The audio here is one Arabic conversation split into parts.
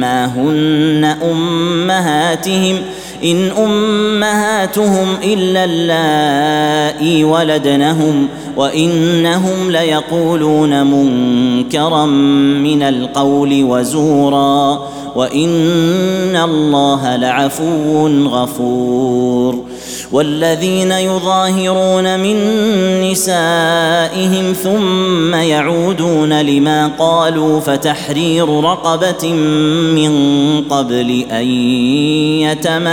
ما هن أمهاتهم إن أمهاتهم إلا اللائي ولدنهم وإنهم ليقولون منكرا من القول وزورا وإن الله لعفو غفور والذين يظاهرون من نسائهم ثم يعودون لما قالوا فتحرير رقبة من قبل أن يتماسا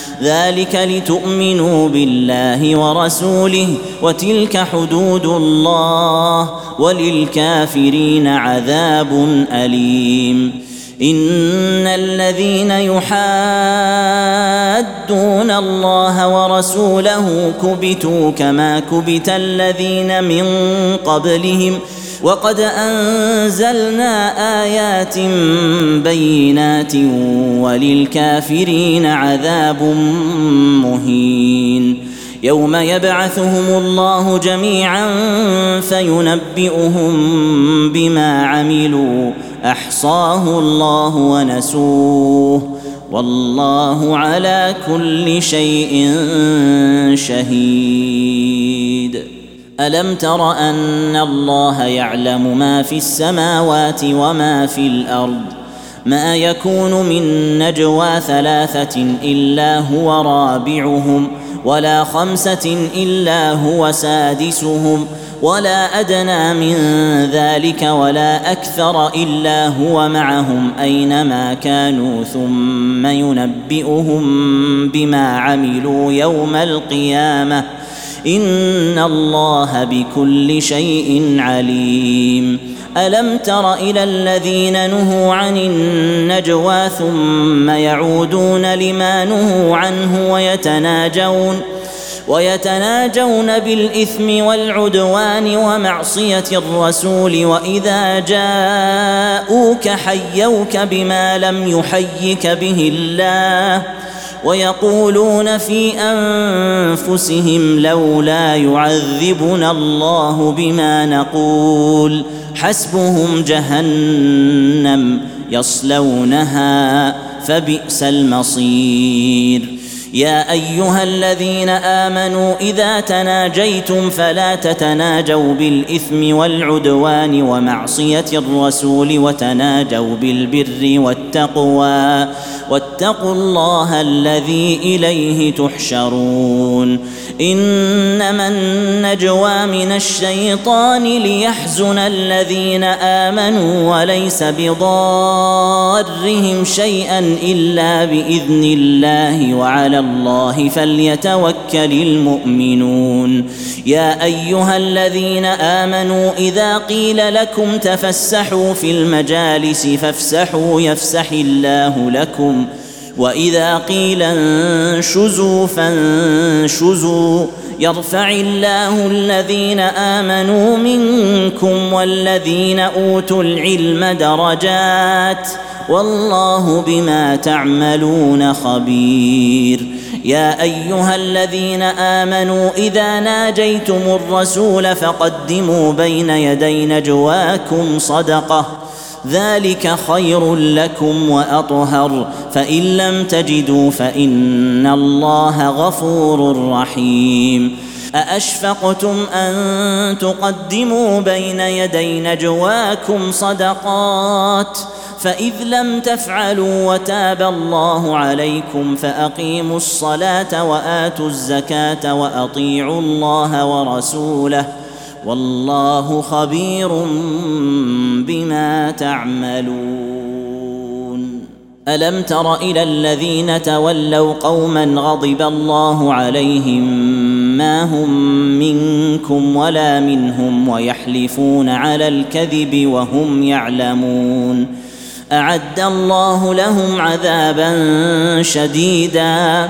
ذلك لتؤمنوا بالله ورسوله وتلك حدود الله وللكافرين عذاب أليم. إن الذين يحادون الله ورسوله كبتوا كما كبت الذين من قبلهم وقد أنزلنا آيات بينات وللكافرين عذاب مهين. يوم يبعثهم الله جميعا فينبئهم بما عملوا. أحصاه الله ونسوه. والله على كل شيء شهيد. ألم تر أن الله يعلم ما في السماوات وما في الأرض؟ ما يكون من نجوى ثلاثة إلا هو رابعهم ولا خمسة إلا هو سادسهم ولا أدنى من ذلك ولا أكثر إلا هو معهم أينما كانوا ثم ينبئهم بما عملوا يوم القيامة. إن الله بكل شيء عليم. ألم تر إلى الذين نهوا عن النجوى ثم يعودون لما نهوا عنه ويتناجون ويتناجون بالإثم والعدوان ومعصية الرسول وإذا جاءوك حيوك بما لم يحيك به الله ويقولون في أنفسهم لولا يعذبنا الله بما نقول حسبهم جهنم يصلونها فبئس المصير. يا أيها الذين آمنوا إذا تناجيتم فلا تتناجوا بالإثم والعدوان ومعصية الرسول وتناجوا بالبر والتقوى واتقوا الله الذي إليه تحشرون. إنما النجوى من الشيطان ليحزن الذين آمنوا وليس بضارهم شيئا إلا بإذن الله وعلى الله فليتوكل المؤمنون. يا أيها الذين آمنوا إذا قيل لكم تفسحوا في المجالس فافسحوا يفسح الله لكم وإذا قيل انشزوا فانشزوا. يرفع الله الذين آمنوا منكم والذين أوتوا العلم درجات. والله بما تعملون خبير. يا أيها الذين آمنوا إذا ناجيتم الرسول فقدموا بين يدي نجواكم صدقة. ذلك خير لكم واطهر فان لم تجدوا فان الله غفور رحيم ااشفقتم ان تقدموا بين يدي نجواكم صدقات فاذ لم تفعلوا وتاب الله عليكم فاقيموا الصلاه واتوا الزكاه واطيعوا الله ورسوله والله خبير بما تعملون. ألم تر إلى الذين تولوا قوما غضب الله عليهم ما هم منكم ولا منهم ويحلفون على الكذب وهم يعلمون. أعد الله لهم عذابا شديدا.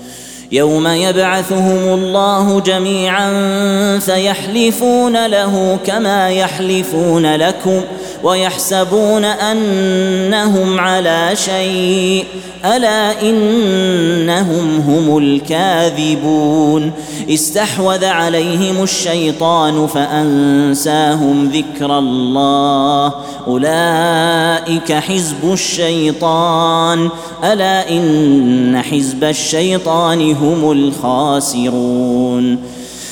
يوم يبعثهم الله جميعا فيحلفون له كما يحلفون لكم. ويحسبون أنهم على شيء ألا إنهم هم الكاذبون. استحوذ عليهم الشيطان فأنساهم ذكر الله. أولئك حزب الشيطان. ألا إن حزب الشيطان هم الخاسرون.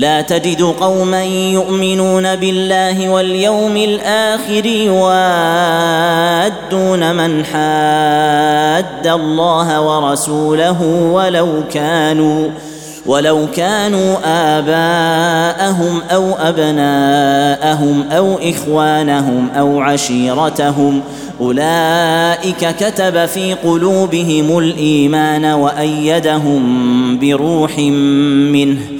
لا تجد قوما يؤمنون بالله واليوم الآخر يوادون من حاد الله ورسوله ولو كانوا ولو كانوا آباءهم أو أبناءهم أو إخوانهم أو عشيرتهم. أولئك كتب في قلوبهم الإيمان وأيدهم بروح منه.